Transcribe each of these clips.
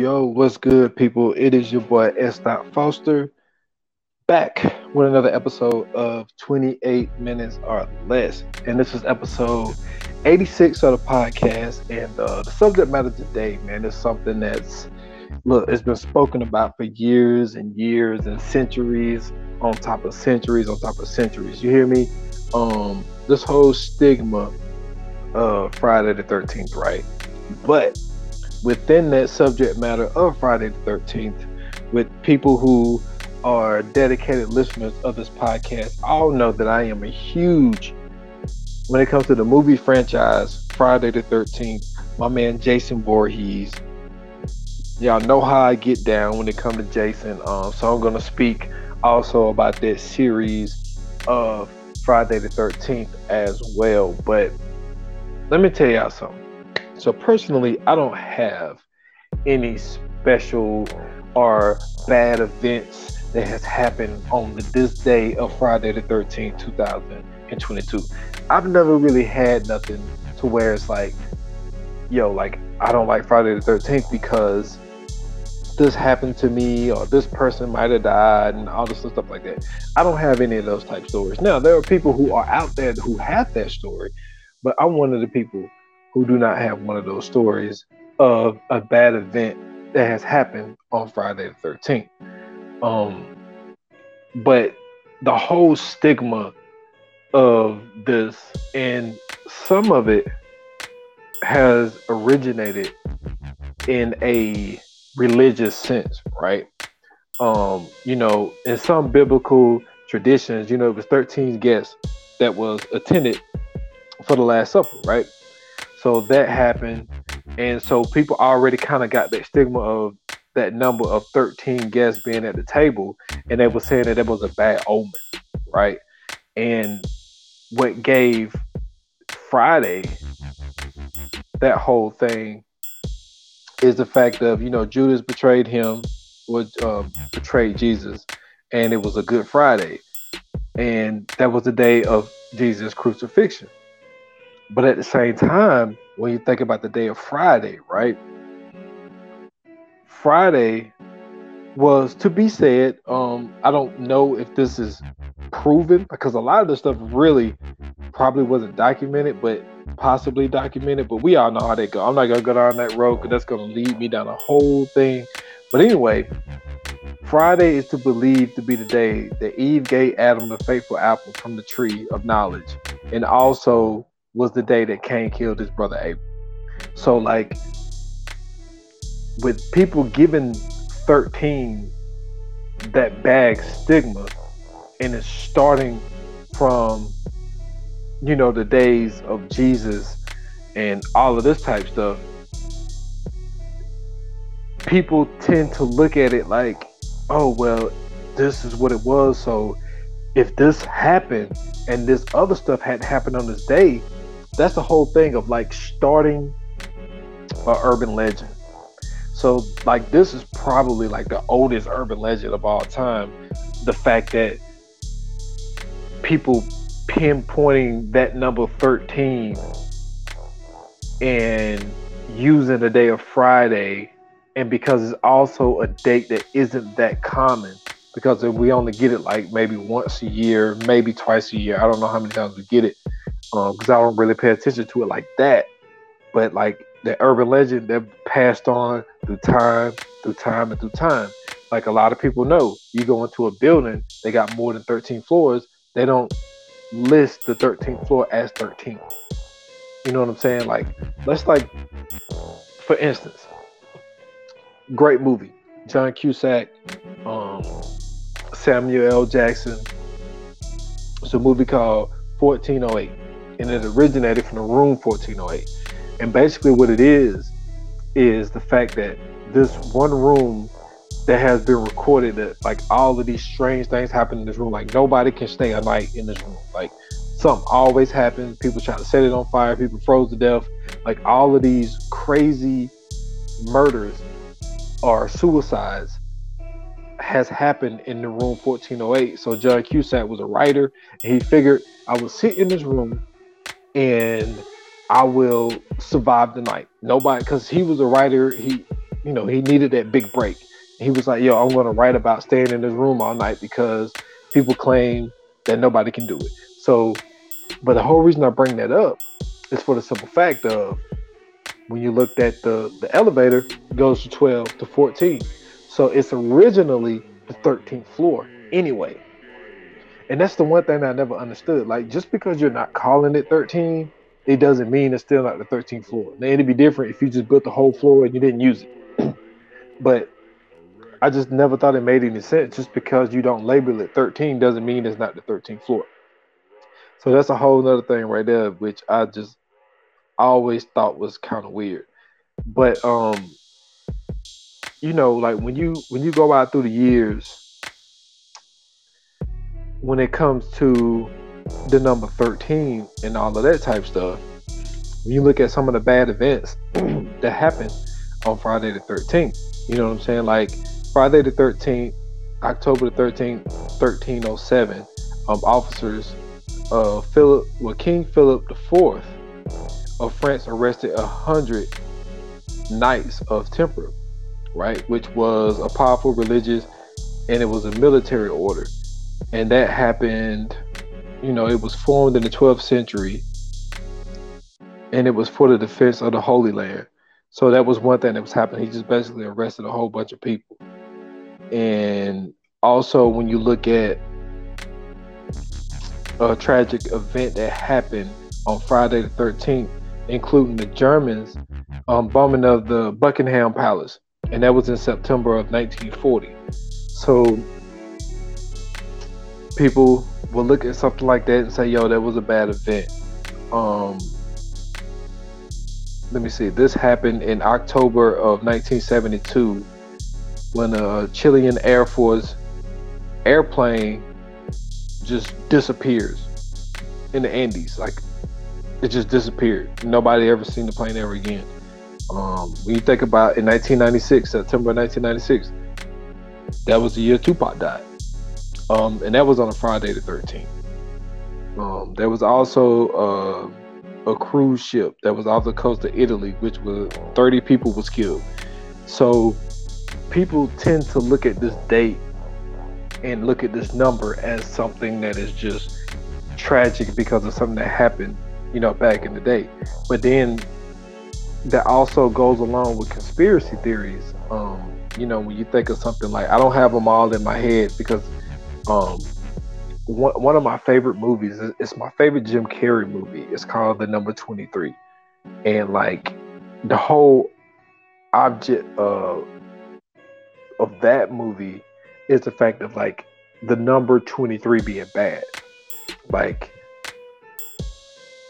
yo, what's good, people? It is your boy S. Dot Foster back with another episode of 28 minutes or less. And this is episode 86 of the podcast. And uh, the subject matter today, man, is something that's, look, it's been spoken about for years and years and centuries on top of centuries on top of centuries. You hear me? Um, this whole stigma of Friday the 13th, right? But within that subject matter of Friday the 13th, with people who are dedicated listeners of this podcast all know that I am a huge, when it comes to the movie franchise, Friday the 13th, my man Jason Voorhees. Y'all know how I get down when it comes to Jason. Um, so I'm going to speak also about that series of Friday the 13th as well. But let me tell y'all something. So personally, I don't have any special or bad events that has happened on the, this day of Friday the 13th, 2022. I've never really had nothing to where it's like, yo, like I don't like Friday the 13th because this happened to me or this person might have died and all this stuff like that. I don't have any of those type stories. Now there are people who are out there who have that story, but I'm one of the people who do not have one of those stories of a bad event that has happened on Friday the 13th. Um, but the whole stigma of this and some of it has originated in a religious sense, right? Um, you know, in some biblical traditions, you know, it was 13 guests that was attended for the Last Supper, right? So that happened. And so people already kind of got that stigma of that number of 13 guests being at the table, and they were saying that it was a bad omen, right? And what gave Friday that whole thing is the fact of you know Judas betrayed him, was uh, betrayed Jesus, and it was a Good Friday, and that was the day of Jesus' crucifixion. But at the same time, when you think about the day of Friday, right? Friday was to be said. Um, I don't know if this is proven because a lot of this stuff really probably wasn't documented, but possibly documented. But we all know how they go. I'm not gonna go down that road because that's gonna lead me down a whole thing. But anyway, Friday is to believe to be the day that Eve gave Adam the faithful apple from the tree of knowledge, and also was the day that Cain killed his brother Abel. So like with people giving 13 that bag stigma and it's starting from you know the days of Jesus and all of this type stuff people tend to look at it like oh well this is what it was so if this happened and this other stuff hadn't happened on this day that's the whole thing of like starting a urban legend so like this is probably like the oldest urban legend of all time. The fact that people pinpointing that number 13 and using the day of Friday and because it's also a date that isn't that common because we only get it like maybe once a year, maybe twice a year. I don't know how many times we get it because um, I don't really pay attention to it like that. But like the urban legend that passed on through time, through time, and through time. Like a lot of people know, you go into a building, they got more than 13 floors, they don't list the 13th floor as 13. You know what I'm saying? Like, let's like, for instance, great movie, John Cusack, um, Samuel L. Jackson. It's a movie called 1408, and it originated from the room 1408 and basically, what it is is the fact that this one room that has been recorded that like all of these strange things happen in this room. Like nobody can stay a night in this room. Like something always happens. People try to set it on fire. People froze to death. Like all of these crazy murders or suicides has happened in the room 1408. So John Cusack was a writer, and he figured I would sit in this room and I will survive the night. Nobody, because he was a writer, he, you know, he needed that big break. He was like, "Yo, I'm going to write about staying in this room all night because people claim that nobody can do it." So, but the whole reason I bring that up is for the simple fact of when you looked at the the elevator goes to 12 to 14 so it's originally the 13th floor anyway and that's the one thing i never understood. Like just because you're not calling it 13 it doesn't mean it's still not the 13th floor. Now it'd be different if you just built the whole floor and you didn't use it. But i just never thought it made any sense. Just because you don't label it 13 doesn't mean it's not the 13th floor. So that's a whole other thing right there which i just always thought was kind of weird. But um, you know, like when you when you go out through the years, when it comes to the number 13 and all of that type stuff, when you look at some of the bad events that happened on Friday the 13th, you know what I'm saying? Like Friday the 13th, October the 13th, 1307, um, officers, uh, Philip, well, King Philip the Fourth of France arrested a hundred Knights of Templar, right, which was a powerful religious and it was a military order, and that happened. You know, it was formed in the 12th century, and it was for the defense of the Holy Land. So that was one thing that was happening. He just basically arrested a whole bunch of people, and also when you look at a tragic event that happened on Friday the 13th including the Germans um, bombing of the Buckingham Palace, and that was in September of 1940. So people will look at something like that and say, "Yo, that was a bad event." Um, let me see. This happened in October of 1972 when a Chilean Air Force airplane just disappears in the Andes. Like it just disappeared. Nobody ever seen the plane ever again. Um, when you think about in 1996, September 1996, that was the year Tupac died, um, and that was on a Friday the 13th. Um, there was also uh, a cruise ship that was off the coast of Italy, which was 30 people was killed. So people tend to look at this date and look at this number as something that is just tragic because of something that happened you know, back in the day. But then that also goes along with conspiracy theories. Um, you know, when you think of something like I don't have them all in my head because um, one, one of my favorite movies is it's my favorite Jim Carrey movie. It's called The Number 23. And like the whole object of of that movie is the fact of like the number 23 being bad. Like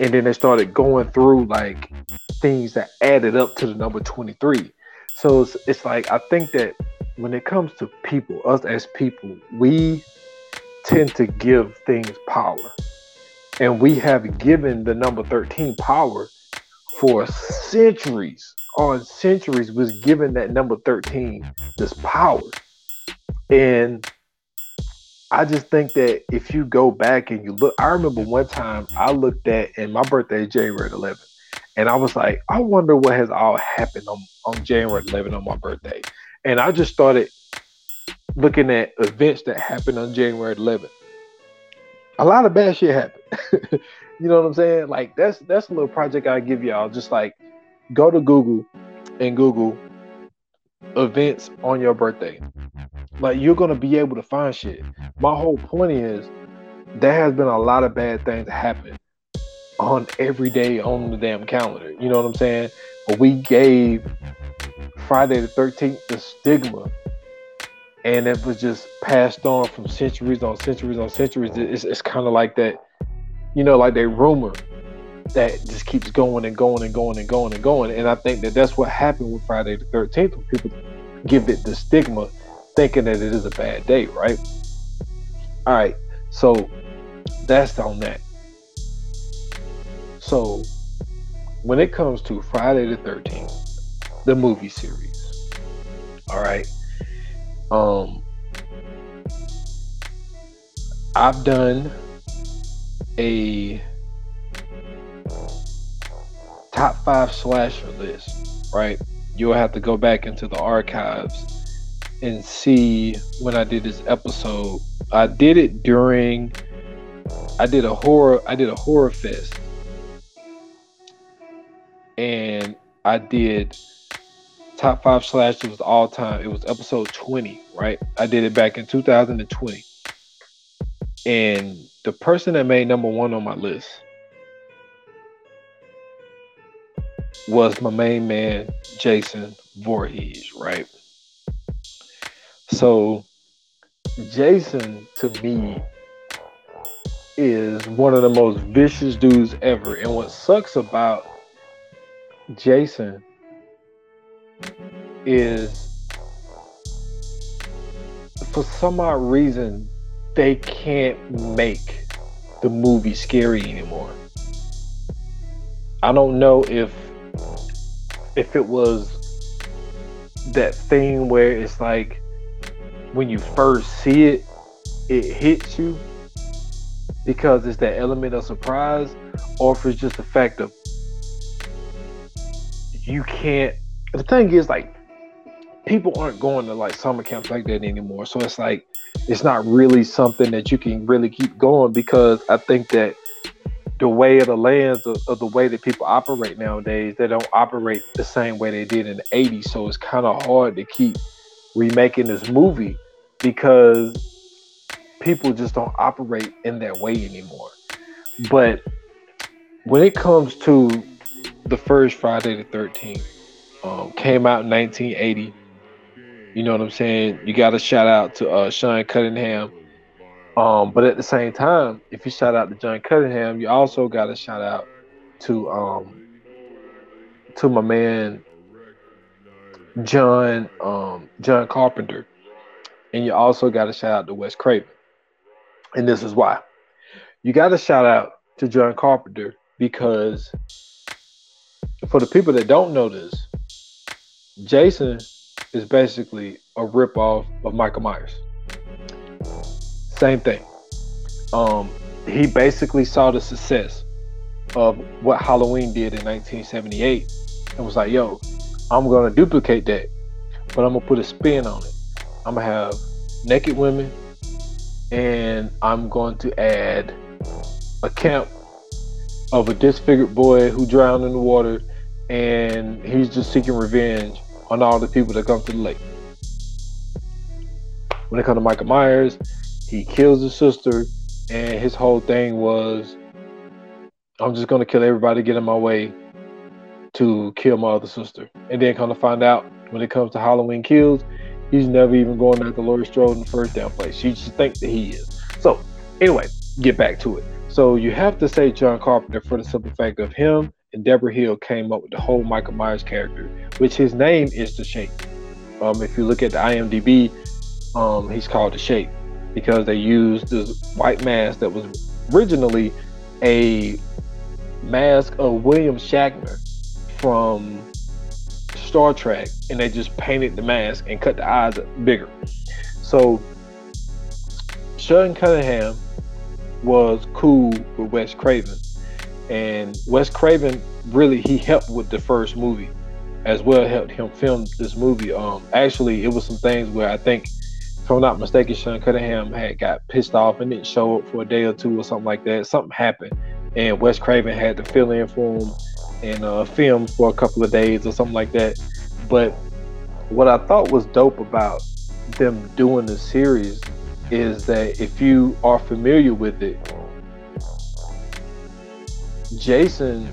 and then they started going through like things that added up to the number 23 so it's, it's like i think that when it comes to people us as people we tend to give things power and we have given the number 13 power for centuries on centuries was given that number 13 this power and I just think that if you go back and you look, I remember one time I looked at, and my birthday is January 11th, and I was like, I wonder what has all happened on, on January 11th on my birthday. And I just started looking at events that happened on January 11th. A lot of bad shit happened. you know what I'm saying? Like that's that's a little project I give y'all. Just like go to Google and Google events on your birthday. Like you're gonna be able to find shit. My whole point is there has been a lot of bad things happen on every day on the damn calendar. You know what I'm saying? But we gave Friday the 13th the stigma, and it was just passed on from centuries on centuries on centuries. It's, it's kind of like that, you know, like that rumor that just keeps going and going and going and going and going. And I think that that's what happened with Friday the 13th when people give it the stigma thinking that it is a bad day, right? All right, so that's on that. So when it comes to Friday the 13th, the movie series, All right. Um, I've done a top five slasher list, right? You'll have to go back into the archives and see when I did this episode. I did it during I did a horror I did a horror fest. And I did top five slashers of all time. It was episode 20, right? I did it back in 2020. And the person that made number one on my list was my main man, Jason Voorhees, right? So, Jason to me is one of the most vicious dudes ever. And what sucks about Jason is for some odd reason they can't make the movie scary anymore. I don't know if if it was that thing where it's like when you first see it, it hits you because it's that element of surprise, or if it's just the fact of you can't. The thing is, like, people aren't going to like summer camps like that anymore. So it's like it's not really something that you can really keep going because I think that the way of the lands of, of, the way that people operate nowadays, they don't operate the same way they did in the 80s. So it's kind of hard to keep remaking this movie because people just don't operate in that way anymore. But when it comes to the first Friday the 13th, um, came out in 1980. You know what I'm saying? You got to shout out to uh, Sean Cunningham um, but at the same time, if you shout out to John Cunningham, you also got to shout out to um, to my man John um, John Carpenter, and you also got to shout out to Wes Craven. And this is why you got to shout out to John Carpenter because for the people that don't know this, Jason is basically a ripoff of Michael Myers. Same thing. Um, he basically saw the success of what Halloween did in 1978 and was like, yo, I'm gonna duplicate that, but I'm gonna put a spin on it. I'm gonna have naked women and I'm going to add a camp of a disfigured boy who drowned in the water and he's just seeking revenge on all the people that come to the lake. When it comes to Michael Myers, he kills his sister, and his whole thing was, I'm just gonna kill everybody, get in my way to kill my other sister. And then come to find out, when it comes to Halloween kills, he's never even going after Laurie Strode in the first damn place. You just think that he is. So, anyway, get back to it. So you have to say John Carpenter for the simple fact of him and Debra Hill came up with the whole Michael Myers character, which his name is the Shape. Um, if you look at the IMDb, um, he's called the Shape because they used this white mask that was originally a mask of William Shatner from Star Trek, and they just painted the mask and cut the eyes bigger. So Sean Cunningham was cool with Wes Craven, and Wes Craven really he helped with the first movie as well helped him film this movie. Um, actually, it was some things where I think if I'm not mistaken, Sean Cunningham had got pissed off and didn't show up for a day or two or something like that. Something happened, and Wes Craven had to fill in for him and uh, film for a couple of days or something like that. But what I thought was dope about them doing the series is that if you are familiar with it, Jason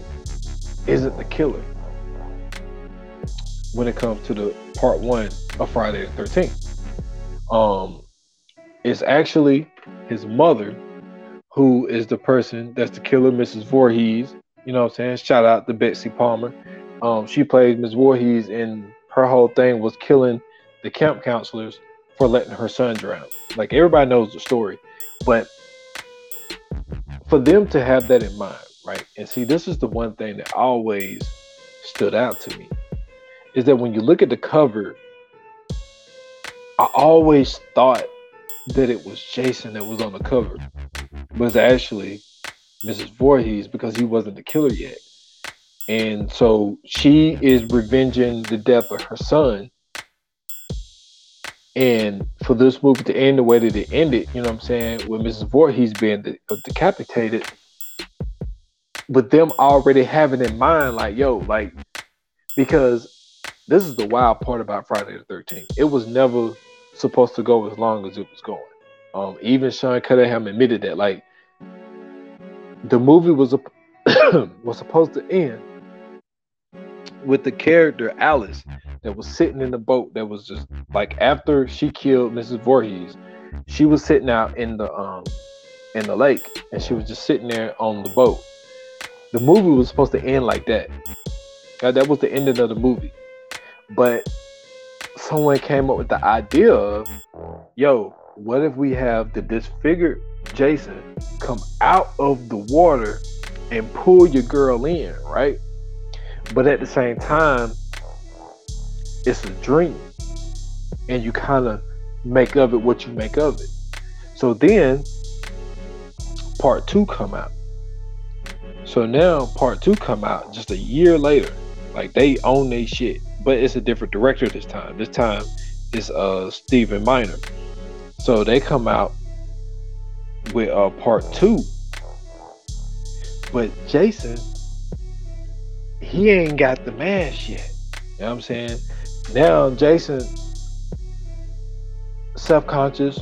isn't the killer when it comes to the part one of Friday the 13th um, it's actually his mother who is the person that's the killer, Mrs. Voorhees. You know what I'm saying? Shout out to Betsy Palmer. Um, she played Ms. Voorhees, and her whole thing was killing the camp counselors for letting her son drown. Like everybody knows the story, but for them to have that in mind, right? And see, this is the one thing that always stood out to me is that when you look at the cover I always thought that it was Jason that was on the cover, but it's actually Mrs. Voorhees because he wasn't the killer yet. And so she is revenging the death of her son. And for this movie to end the way that it ended, you know what I'm saying, with Mrs. Voorhees being de- decapitated, with them already having in mind, like, yo, like, because this is the wild part about Friday the 13th. It was never supposed to go as long as it was going. Um, even Sean Cunningham admitted that, like, the movie was a, was supposed to end with the character Alice that was sitting in the boat that was just like after she killed Mrs. Voorhees, she was sitting out in the um in the lake and she was just sitting there on the boat. The movie was supposed to end like that. Uh, that was the ending of the movie. But someone came up with the idea of, yo, what if we have the disfigured Jason come out of the water and pull your girl in, right? But at the same time, it's a dream. And you kind of make of it what you make of it. So then part two come out. So now part two come out just a year later. Like they own their shit. But it's a different director this time. This time it's uh Stephen Miner. So they come out with uh part two. But Jason he ain't got the mask yet. You know what I'm saying? Now Jason self-conscious,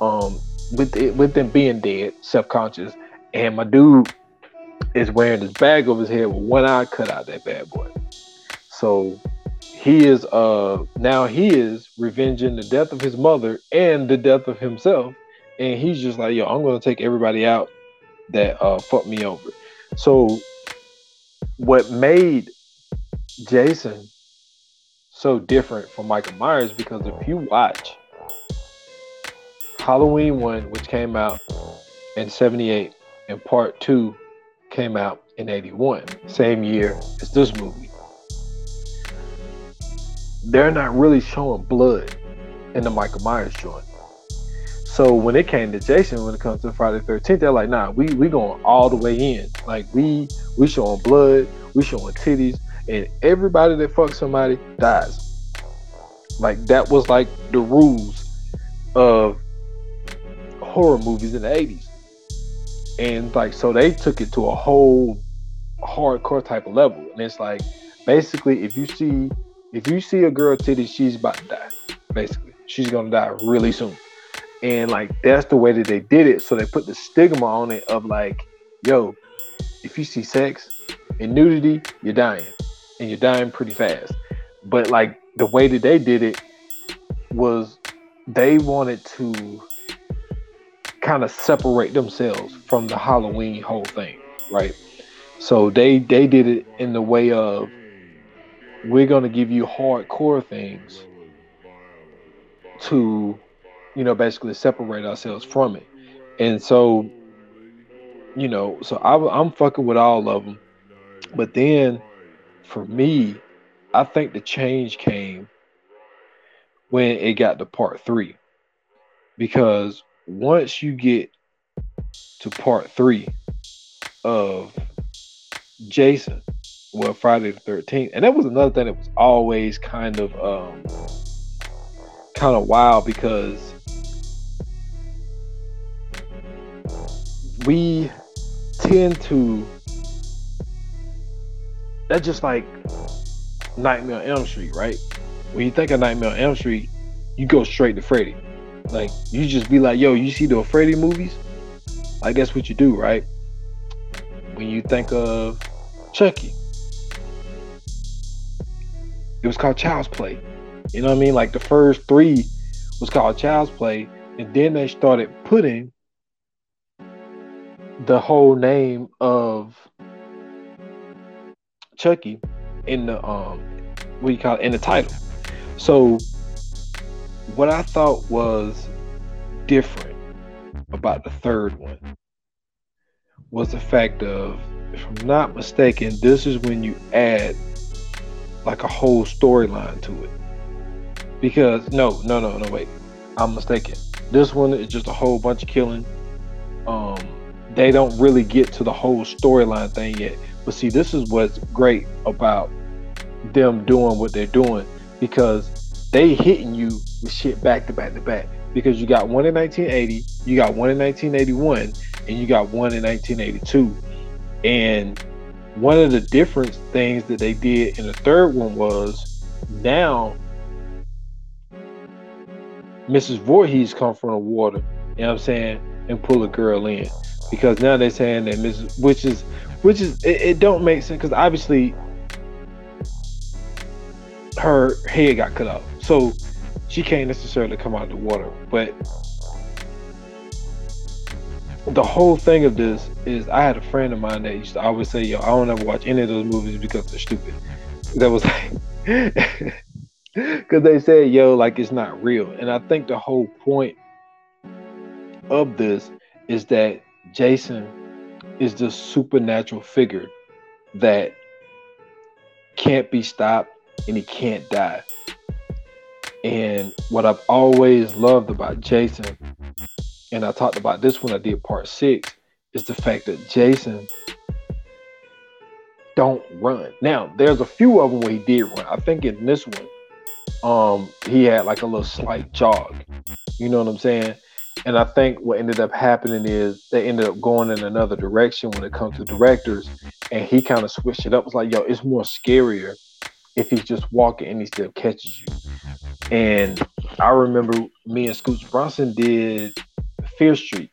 um, with it, with them being dead, self-conscious, and my dude is wearing this bag over his head with one eye cut out that bad boy. So he is uh now he is revenging the death of his mother and the death of himself. And he's just like, yo, I'm gonna take everybody out that uh fucked me over. So what made Jason so different from Michael Myers because if you watch Halloween 1, which came out in 78, and part 2 came out in 81, same year as this movie, they're not really showing blood in the Michael Myers joint. So when it came to Jason, when it comes to Friday the 13th, they're like, nah, we we going all the way in. Like we we showing blood, we showing titties, and everybody that fucks somebody dies. Like that was like the rules of horror movies in the 80s. And like so they took it to a whole hardcore type of level. And it's like basically if you see if you see a girl titty, she's about to die. Basically. She's gonna die really soon. And like that's the way that they did it. So they put the stigma on it of like, yo, if you see sex and nudity, you're dying. And you're dying pretty fast. But like the way that they did it was they wanted to kind of separate themselves from the Halloween whole thing, right? So they they did it in the way of we're gonna give you hardcore things to you know, basically separate ourselves from it. And so, you know, so I, I'm fucking with all of them. But then for me, I think the change came when it got to part three. Because once you get to part three of Jason, well, Friday the 13th, and that was another thing that was always kind of um kind of wild because we tend to that's just like Nightmare on Elm Street, right? When you think of Nightmare on Elm Street, you go straight to Freddy. Like you just be like, yo, you see the Freddy movies? I guess what you do, right? When you think of Chucky, it was called Child's Play. You know what I mean? Like the first three was called Child's Play, and then they started putting the whole name of Chucky in the um what do you call it in the title. So what I thought was different about the third one was the fact of if I'm not mistaken, this is when you add like a whole storyline to it. because no, no, no, no, wait, I'm mistaken. This one is just a whole bunch of killing. Um, they don't really get to the whole storyline thing yet. But see, this is what's great about them doing what they're doing because they hitting you with shit back to back to back. Because you got one in 1980, you got one in 1981, and you got one in 1982. And one of the different things that they did in the third one was now Mrs. Voorhees come from the water, you know what I'm saying, and pull a girl in. Because now they're saying that Mrs. which is which is it, it don't make sense because obviously her head got cut off. So she can't necessarily come out of the water. But the whole thing of this is I had a friend of mine that used to always say, yo, I don't ever watch any of those movies because they're stupid. That was like because they said, yo, like it's not real. And I think the whole point of this is that Jason is this supernatural figure that can't be stopped and he can't die. And what I've always loved about Jason, and I talked about this when I did part six, is the fact that Jason don't run. Now, there's a few of them where he did run. I think in this one, um, he had like a little slight jog. You know what I'm saying? And I think what ended up happening is they ended up going in another direction when it comes to directors, and he kind of switched it up. It's like, yo, it's more scarier if he's just walking and he still catches you. And I remember me and Scoots Bronson did Fear Street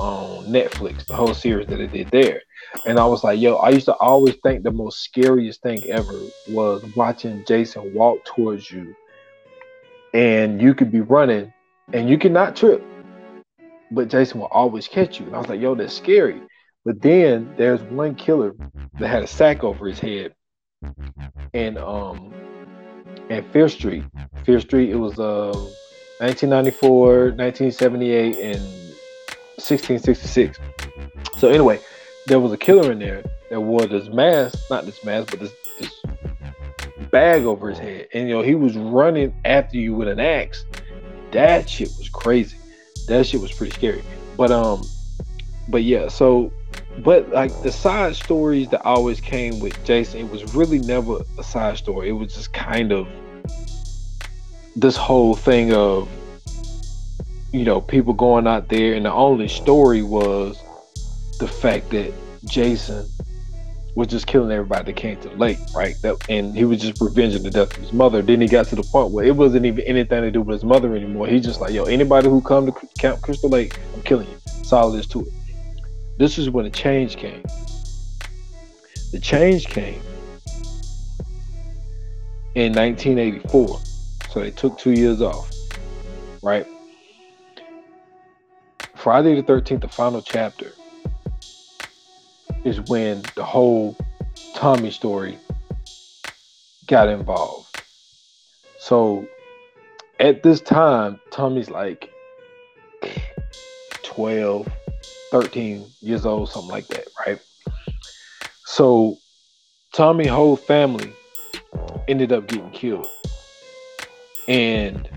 on Netflix, the whole series that they did there. And I was like, yo, I used to always think the most scariest thing ever was watching Jason walk towards you and you could be running and you cannot trip but Jason will always catch you. And I was like, yo, that's scary. But then there's one killer that had a sack over his head. And um and Fear Street. Fear Street, it was uh 1994, 1978, and 1666. So anyway, there was a killer in there that wore this mask, not this mask, but this, this bag over his head. And you know, he was running after you with an axe. That shit was crazy that shit was pretty scary. But um, but yeah, so but like the side stories that always came with Jason, it was really never a side story. It was just kind of this whole thing of you know people going out there, and the only story was the fact that Jason was just killing everybody that came to the lake, right? That and he was just revenging the death of his mother. Then he got to the point where it wasn't even anything to do with his mother anymore. He's just like, yo, anybody who come to Camp Crystal Lake, I'm killing you. That's all there is to it. This is when the change came. The change came in 1984. So they took two years off, right? Friday the 13th, the final chapter is when the whole Tommy story got involved. So at this time, Tommy's like 12, 13 years old, something like that, right? So Tommy whole family ended up getting killed. And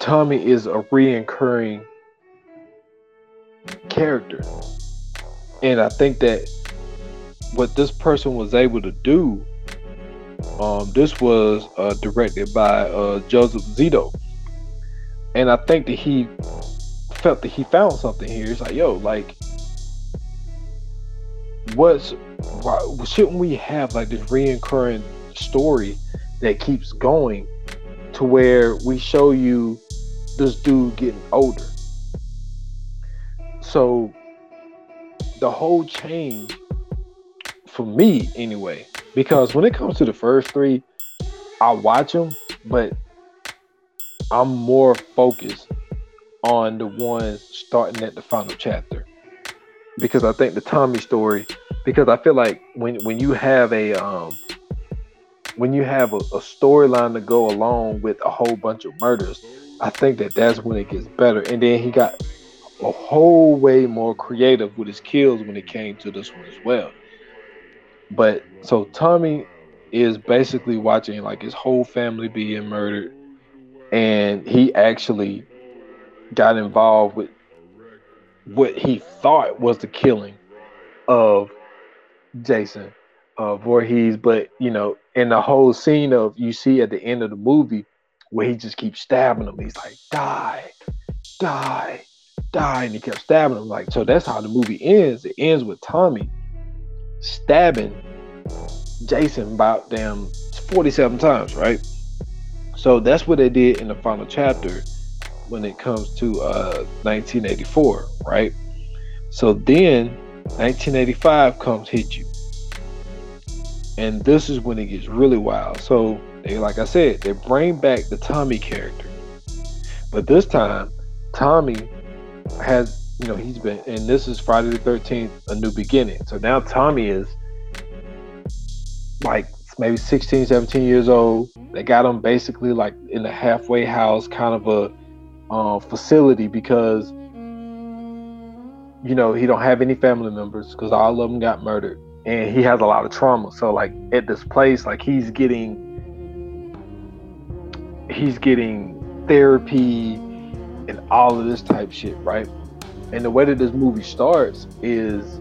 Tommy is a reoccurring character and I think that what this person was able to do, um, this was uh, directed by uh, Joseph Zito, and I think that he felt that he found something here. It's like, yo, like, what's why shouldn't we have like this reoccurring story that keeps going to where we show you this dude getting older? So the whole chain, for me anyway because when it comes to the first three i watch them but i'm more focused on the ones starting at the final chapter. Because i think the tommy story because i feel like when when you have a um when you have a, a storyline to go along with a whole bunch of murders i think that that's when it gets better. And then he got a whole way more creative with his kills when it came to this one as well. But so Tommy is basically watching like his whole family being murdered, and he actually got involved with what he thought was the killing of Jason uh, Voorhees. But you know, in the whole scene of you see at the end of the movie where he just keeps stabbing him, he's like, "Die, die, die," and he kept stabbing him. Like so, that's how the movie ends. It ends with Tommy stabbing Jason about damn 47 times, right? So that's what they did in the final chapter when it comes to uh, 1984, right? So then 1985 comes hit you. And this is when it gets really wild. So they like I said, they bring back the Tommy character. But this time, Tommy has, you know, he's been and this is Friday the 13th, a new beginning. So now Tommy is like maybe 16, 17 years old. They got him basically like in a halfway house, kind of a uh, facility because you know he don't have any family members because all of them got murdered, and he has a lot of trauma. So like at this place, like he's getting he's getting therapy and all of this type shit, right? And the way that this movie starts is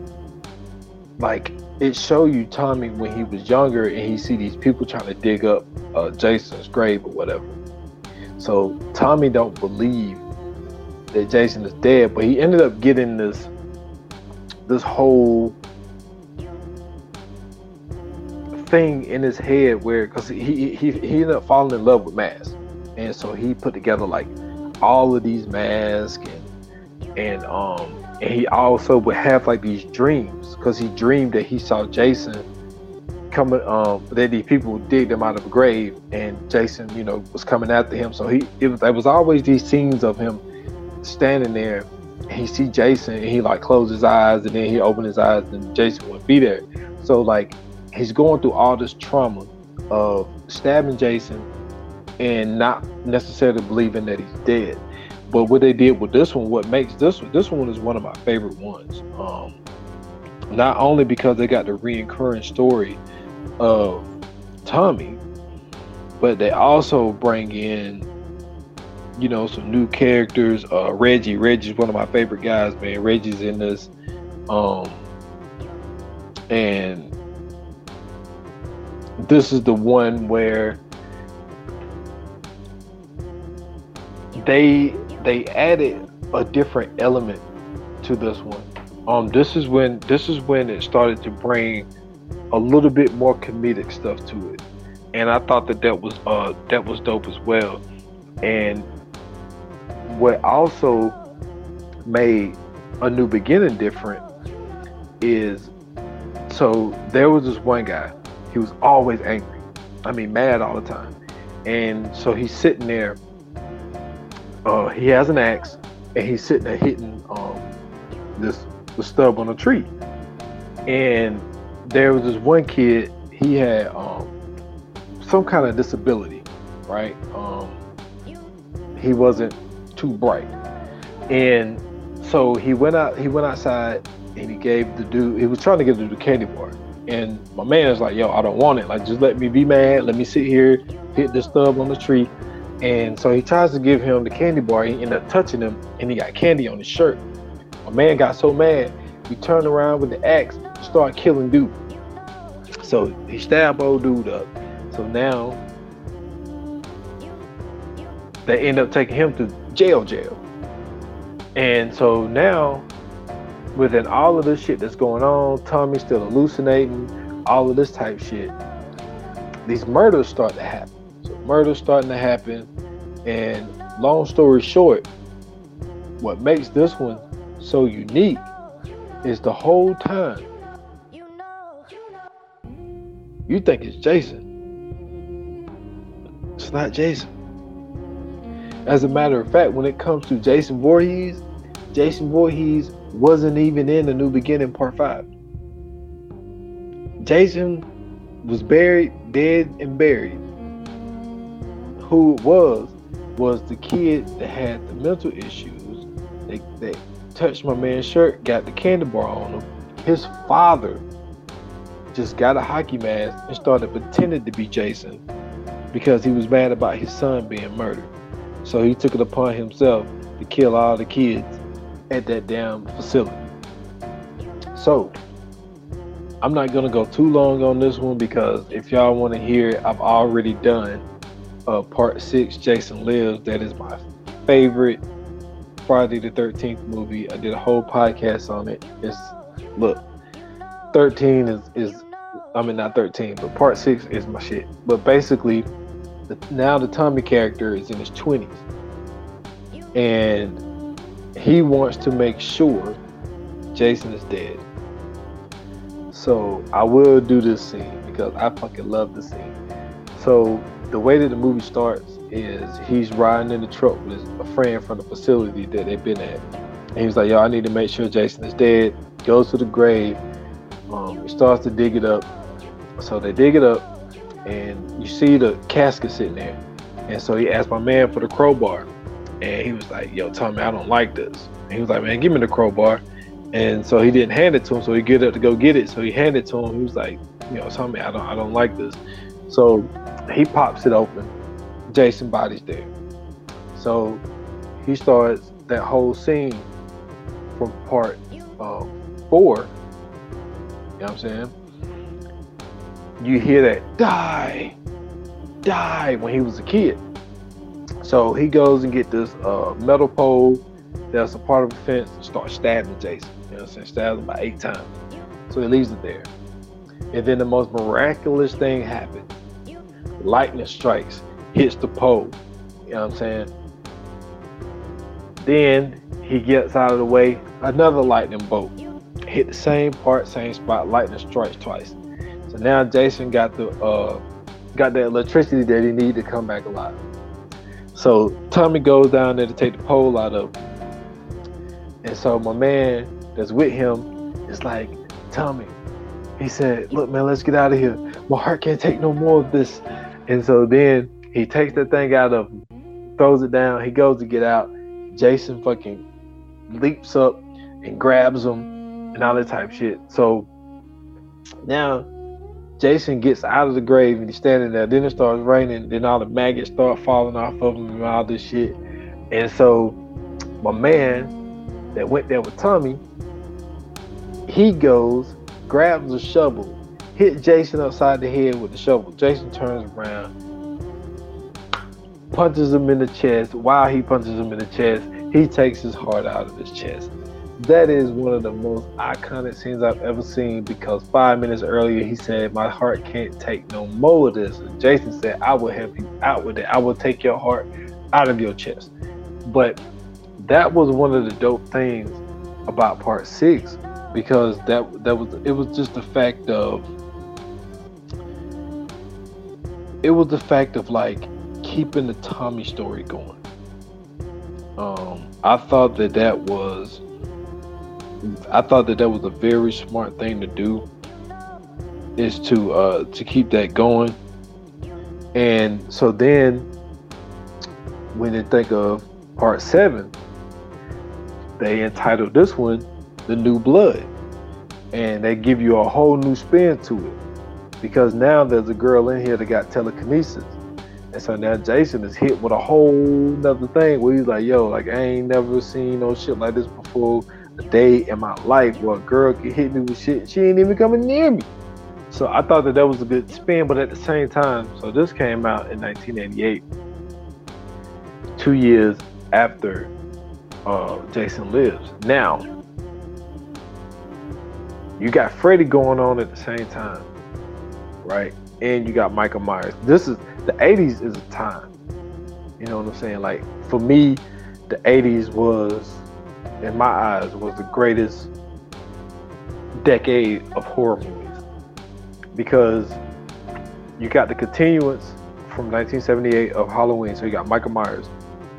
like it show you Tommy when he was younger and he see these people trying to dig up uh, Jason's grave or whatever. So Tommy don't believe that Jason is dead, but he ended up getting this this whole thing in his head where because he, he he ended up falling in love with masks, and so he put together like all of these masks and and um and he also would have like these dreams because he dreamed that he saw Jason coming um that these people digged him out of a grave and Jason you know was coming after him. So he it was there was always these scenes of him standing there. He see Jason and he like close his eyes and then he open his eyes and Jason wouldn't be there. So like he's going through all this trauma of stabbing Jason and not necessarily believing that he's dead. But what they did with this one, what makes this one, this one is one of my favorite ones. Um, not only because they got the reoccurring story of Tommy, but they also bring in, you know, some new characters. Uh, Reggie, Reggie's one of my favorite guys, man. Reggie's in this, um, and this is the one where they they added a different element to this one. Um, this is when this is when it started to bring a little bit more comedic stuff to it, and I thought that that was uh that was dope as well. And what also made a new beginning different is so there was this one guy. He was always angry. I mean, mad all the time. And so he's sitting there uh, he has an axe and he's sitting there hitting um, this the stub on a tree. And there was this one kid, he had um, some kind of disability, right? Um, he wasn't too bright. And so he went out he went outside and he gave the dude he was trying to give the dude candy bar. And my man is like, yo, I don't want it. Like just let me be mad, let me sit here, hit the stub on the tree. And so he tries to give him the candy bar. He ended up touching him, and he got candy on his shirt. My man got so mad, he turned around with the axe, started killing dude. So he stabbed old dude up. So now they end up taking him to jail, jail. And so now, within all of this shit that's going on, Tommy's still hallucinating, all of this type shit. These murders start to happen So murders starting to happen. And long story short, what makes this one so unique is the whole time you think it's Jason. It's not Jason. As a matter of fact, when it comes to Jason Voorhees, Jason Voorhees wasn't even in the New Beginning Part 5. Jason was buried, dead and buried who it was was the kid that had the mental issues. They, they touched my man's shirt, got the candy bar on him. His father just got a hockey mask and started pretending to be Jason because he was mad about his son being murdered. So he took it upon himself to kill all the kids at that damn facility. So I'm not gonna go too long on this one because if y'all want to hear it, I've already done uh, part six, Jason Lives. That is my favorite Friday the 13th movie. I did a whole podcast on it. It's look, 13 is is I mean not 13, but part six is my shit. But basically, the, now the Tommy character is in his 20s, and he wants to make sure Jason is dead. So I will do this scene because I fucking love the scene. So the way that the movie starts is he's riding in the truck with a friend from the facility that they've been at. And he's like, yo, I need to make sure Jason is dead. Goes to the grave. Um, he starts to dig it up. So they dig it up and you see the casket sitting there. And so he asked my man for the crowbar. And he was like, yo, Tommy, I don't like this. And he was like, man, give me the crowbar. And so he didn't hand it to him. So he get up to go get it. So he handed it to him. He was like, you know, Tommy, I don't I don't like this. So he pops it open. Jason body's there. So he starts that whole scene from part uh, four. You know what I'm saying? You hear that die, die when he was a kid. So he goes and get this uh, metal pole that's a part of the fence and starts stabbing Jason. You know what I'm saying? Stabs him about eight times. So he leaves it there. And then the most miraculous thing happens. Lightning strikes, hits the pole. You know what I'm saying? Then he gets out of the way, another lightning bolt. Hit the same part, same spot, lightning strikes twice. Now Jason got the uh got the electricity that he needed to come back alive. So Tommy goes down there to take the pole out of him. And so my man that's with him is like, Tommy, he said, Look, man, let's get out of here. My heart can't take no more of this. And so then he takes the thing out of him, throws it down. He goes to get out. Jason fucking leaps up and grabs him and all that type shit. So now Jason gets out of the grave and he's standing there. Then it starts raining. Then all the maggots start falling off of him and all this shit. And so my man that went there with Tommy, he goes, grabs a shovel, hit Jason upside the head with the shovel. Jason turns around, punches him in the chest. While he punches him in the chest, he takes his heart out of his chest. That is one of the most iconic scenes I've ever seen because five minutes earlier he said, My heart can't take no more of this. And Jason said, I will help you out with it. I will take your heart out of your chest. But that was one of the dope things about part six because that that was it was just the fact of it was the fact of like keeping the Tommy story going. Um, I thought that that was I thought that that was a very smart thing to do is to uh to keep that going. And so then when they think of part seven, they entitled this one The New Blood. And they give you a whole new spin to it. Because now there's a girl in here that got telekinesis. And so now Jason is hit with a whole nother thing where he's like, yo, like I ain't never seen no shit like this before a day in my life where a girl could hit me with shit. She ain't even coming near me. So I thought that that was a good spin, but at the same time, so this came out in 1988, two years after uh, Jason Lives. Now, you got Freddy going on at the same time, right? And you got Michael Myers. This is the 80s is a time. You know what I'm saying? Like for me, the 80s was, in my eyes, was the greatest decade of horror movies because you got the continuance from 1978 of Halloween. So you got Michael Myers,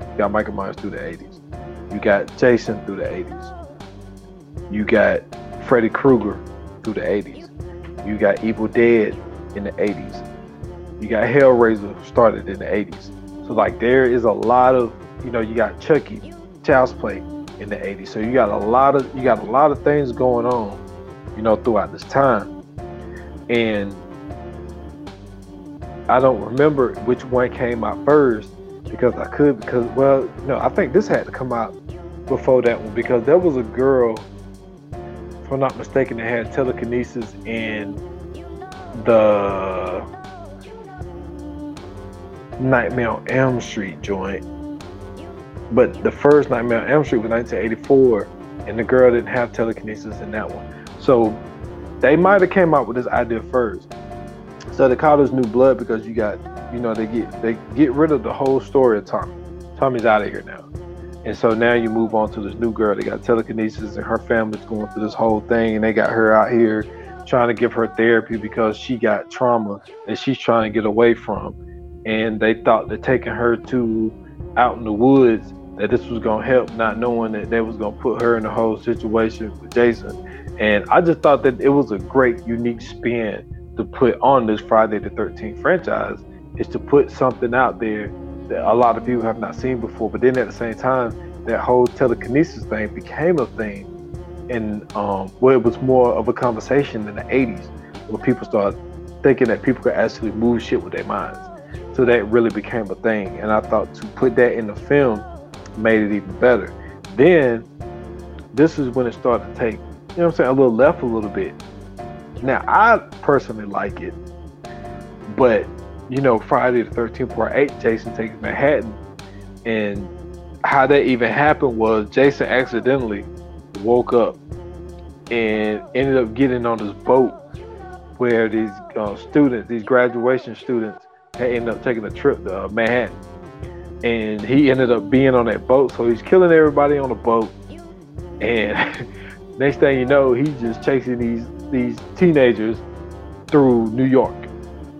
you got Michael Myers through the 80s. You got Jason through the 80s. You got Freddy Krueger through the 80s. You got Evil Dead in the 80s. You got Hellraiser started in the 80s. So like there is a lot of, you know, you got Chucky, Child's Play in the 80s. So you got a lot of you got a lot of things going on, you know, throughout this time. and I don't remember which one came out first because I could because well no I think this had to come out before that one because there was a girl if I'm not mistaken that had telekinesis in the Nightmare on Elm Street joint but the first Nightmare on Elm Street was 1984 and the girl didn't have telekinesis in that one so they might have came out with this idea first so they call this new blood because you got you know, they get they get rid of the whole story of Tommy. Tommy's out of here now. And so now you move on to this new girl. They got telekinesis and her family's going through this whole thing and they got her out here trying to give her therapy because she got trauma that she's trying to get away from. And they thought that taking her to out in the woods that this was gonna help, not knowing that they was gonna put her in the whole situation with Jason. And I just thought that it was a great, unique spin to put on this Friday the 13th franchise is to put something out there that a lot of people have not seen before. But then at the same time, that whole telekinesis thing became a thing, and um, where it was more of a conversation in the '80s, where people started thinking that people could actually move shit with their minds. So that really became a thing, and I thought to put that in the film made it even better. Then this is when it started to take, you know what I'm saying, a little left a little bit. Now I personally like it, but you know, Friday the 13th Part 8, Jason takes Manhattan. And how that even happened was Jason accidentally woke up and ended up getting on this boat where these uh, students, these graduation students, ended up taking a trip to uh, Manhattan. And he ended up being on that boat. So he's killing everybody on the boat. And next thing you know, he's just chasing these these teenagers through New York,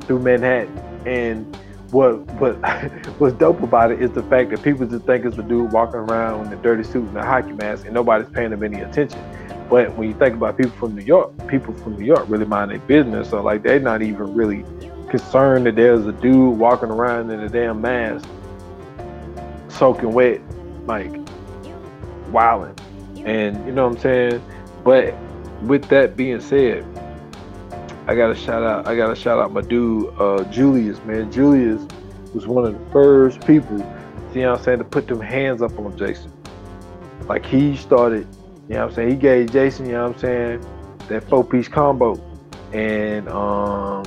through Manhattan. And what what what's dope about it is the fact that people just think it's the dude walking around in a dirty suit and a hockey mask, and nobody's paying him any attention. But when you think about people from New York, people from New York really mind their business. So like they're not even really concerned that there's a dude walking around in a damn mask, soaking wet, like wilding. And you know what I'm saying? But with that being said, I gotta shout out. I gotta shout out my dude uh, Julius, man. Julius was one of the first people, you know what I'm saying, to put them hands up on Jason. Like he started, you know what I'm saying. He gave Jason, you know what I'm saying, that four piece combo, and um,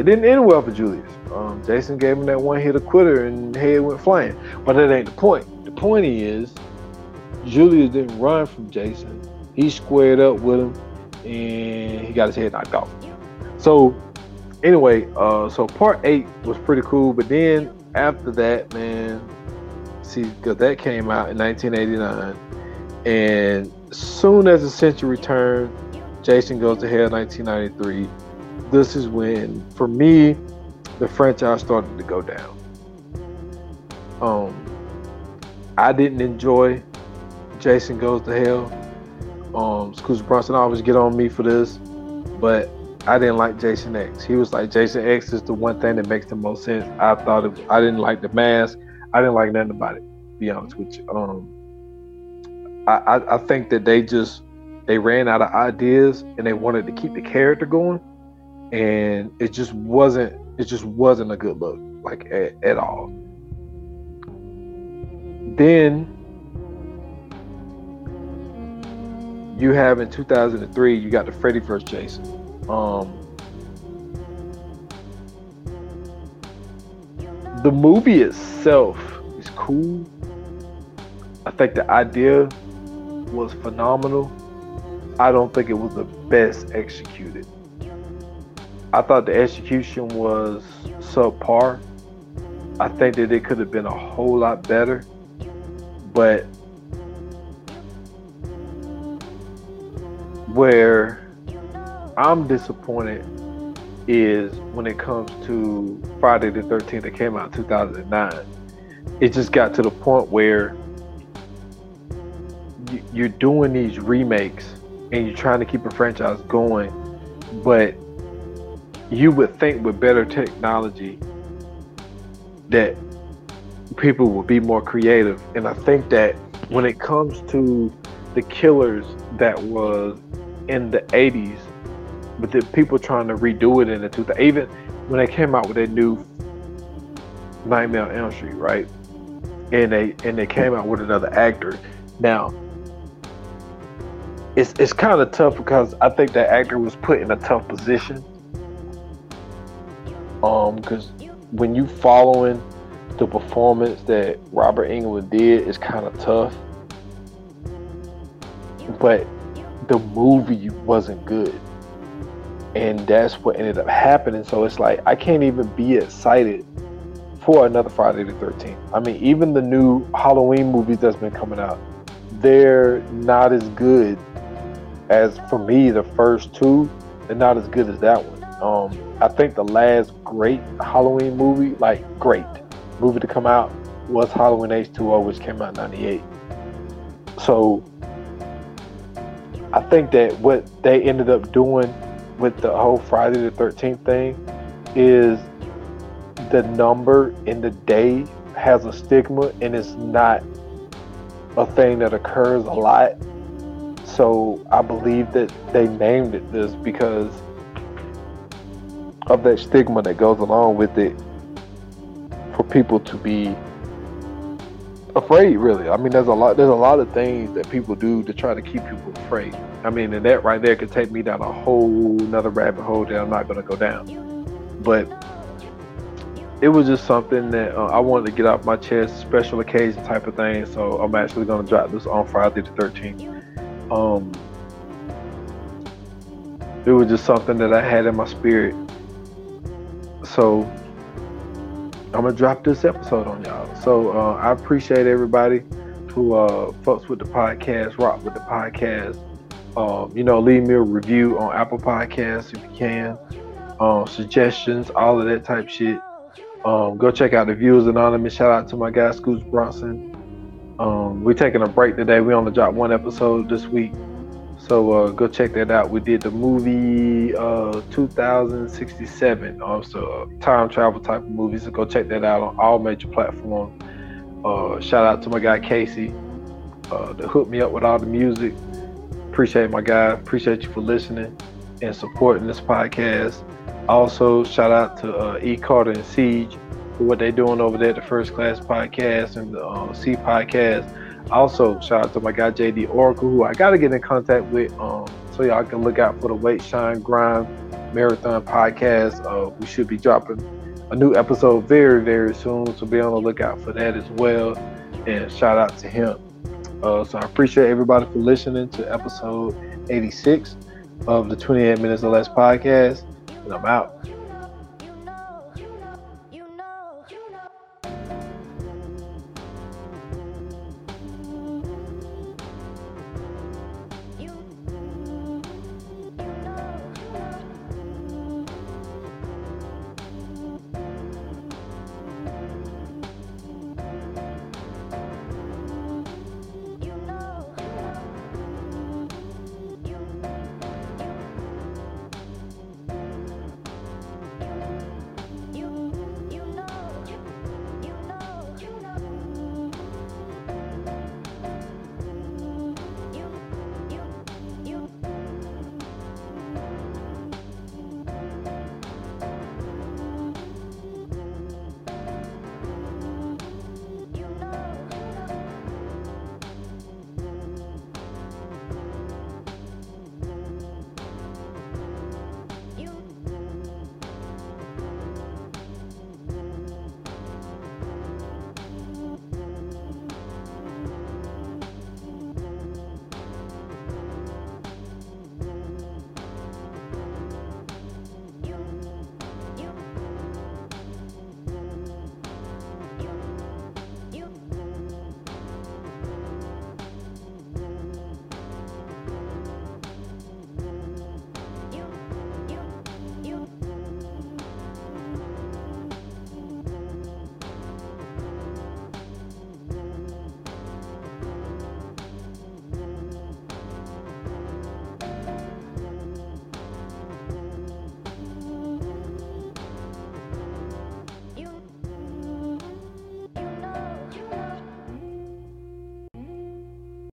it didn't end well for Julius. Um, Jason gave him that one hit a quitter, and head went flying. But that ain't the point. The point is, Julius didn't run from Jason. He squared up with him and he got his head knocked off. So anyway, uh, so part eight was pretty cool, but then after that, man, see, because that came out in 1989, and soon as the century turned, Jason Goes to Hell 1993. This is when, for me, the franchise started to go down. Um, I didn't enjoy Jason Goes to Hell. Um, Scooter Bronson always get on me for this, but I didn't like Jason X. He was like Jason X is the one thing that makes the most sense. I thought it, I didn't like the mask. I didn't like nothing about it. be honest with you. Um, I, I, I think that they just they ran out of ideas and they wanted to keep the character going, and it just wasn't it just wasn't a good look like at, at all. Then you have in 2003, you got the Freddy vs. Jason. Um, the movie itself is cool. I think the idea was phenomenal. I don't think it was the best executed. I thought the execution was subpar. I think that it could have been a whole lot better. But where I'm disappointed is when it comes to Friday the 13th that came out in 2009. It just got to the point where you're doing these remakes and you're trying to keep a franchise going, but you would think with better technology that people would be more creative. And I think that when it comes to the killers that was in the 80s but the people trying to redo it in the 2000s, even when they came out with a new Nightmare on Elm Street, right? And they and they came out with another actor. Now, it's it's kind of tough because I think that actor was put in a tough position. Um, because when you following the performance that Robert Englund did, it's kind of tough. But the movie wasn't good and that's what ended up happening. So it's like I can't even be excited for another Friday the 13th. I mean, even the new Halloween movies that's been coming out, they're not as good as for me the first two. They're not as good as that one. Um, I think the last great Halloween movie, like great movie to come out, was Halloween H2O, which came out in '98. So I think that what they ended up doing with the whole Friday the 13th thing is the number in the day has a stigma and it's not a thing that occurs a lot. So I believe that they named it this because of that stigma that goes along with it for people to be afraid really. I mean there's a lot there's a lot of things that people do to try to keep people afraid. I mean and that right there could take me down a whole another rabbit hole that i'm not going to go down. But it was just something that uh, i wanted to get off my chest special occasion type of thing. So i'm actually going to drop this on friday the 13th um it was just something that i had in my spirit so I'm gonna drop this episode on y'all. So uh, I appreciate everybody who uh, fucks with the podcast, rock with the podcast. Um, you know, leave me a review on Apple Podcasts if you can. Um, suggestions, all of that type shit. Um, go check out the Viewers Anonymous. Shout out to my guy Scoots Bronson. Um, we're taking a break today. We only dropped one episode this week. So uh, go check that out. We did the movie uh, 2067, also time travel type of movie. So go check that out on all major platforms. Uh, shout out to my guy Casey uh, that hooked me up with all the music. Appreciate my guy. Appreciate you for listening and supporting this podcast. Also, shout out to uh, E. Carter and Siege for what they're doing over there at the First Class Podcast and the uh, C Podcast also, shout out to my guy JD Oracle, who I got to get in contact with, um, so y'all can look out for the Weight Shine Grind Marathon podcast. Uh, we should be dropping a new episode very, very soon, so be on the lookout for that as well. And shout out to him. Uh, so I appreciate everybody for listening to episode 86 of the 28 Minutes or Less podcast. And I'm out.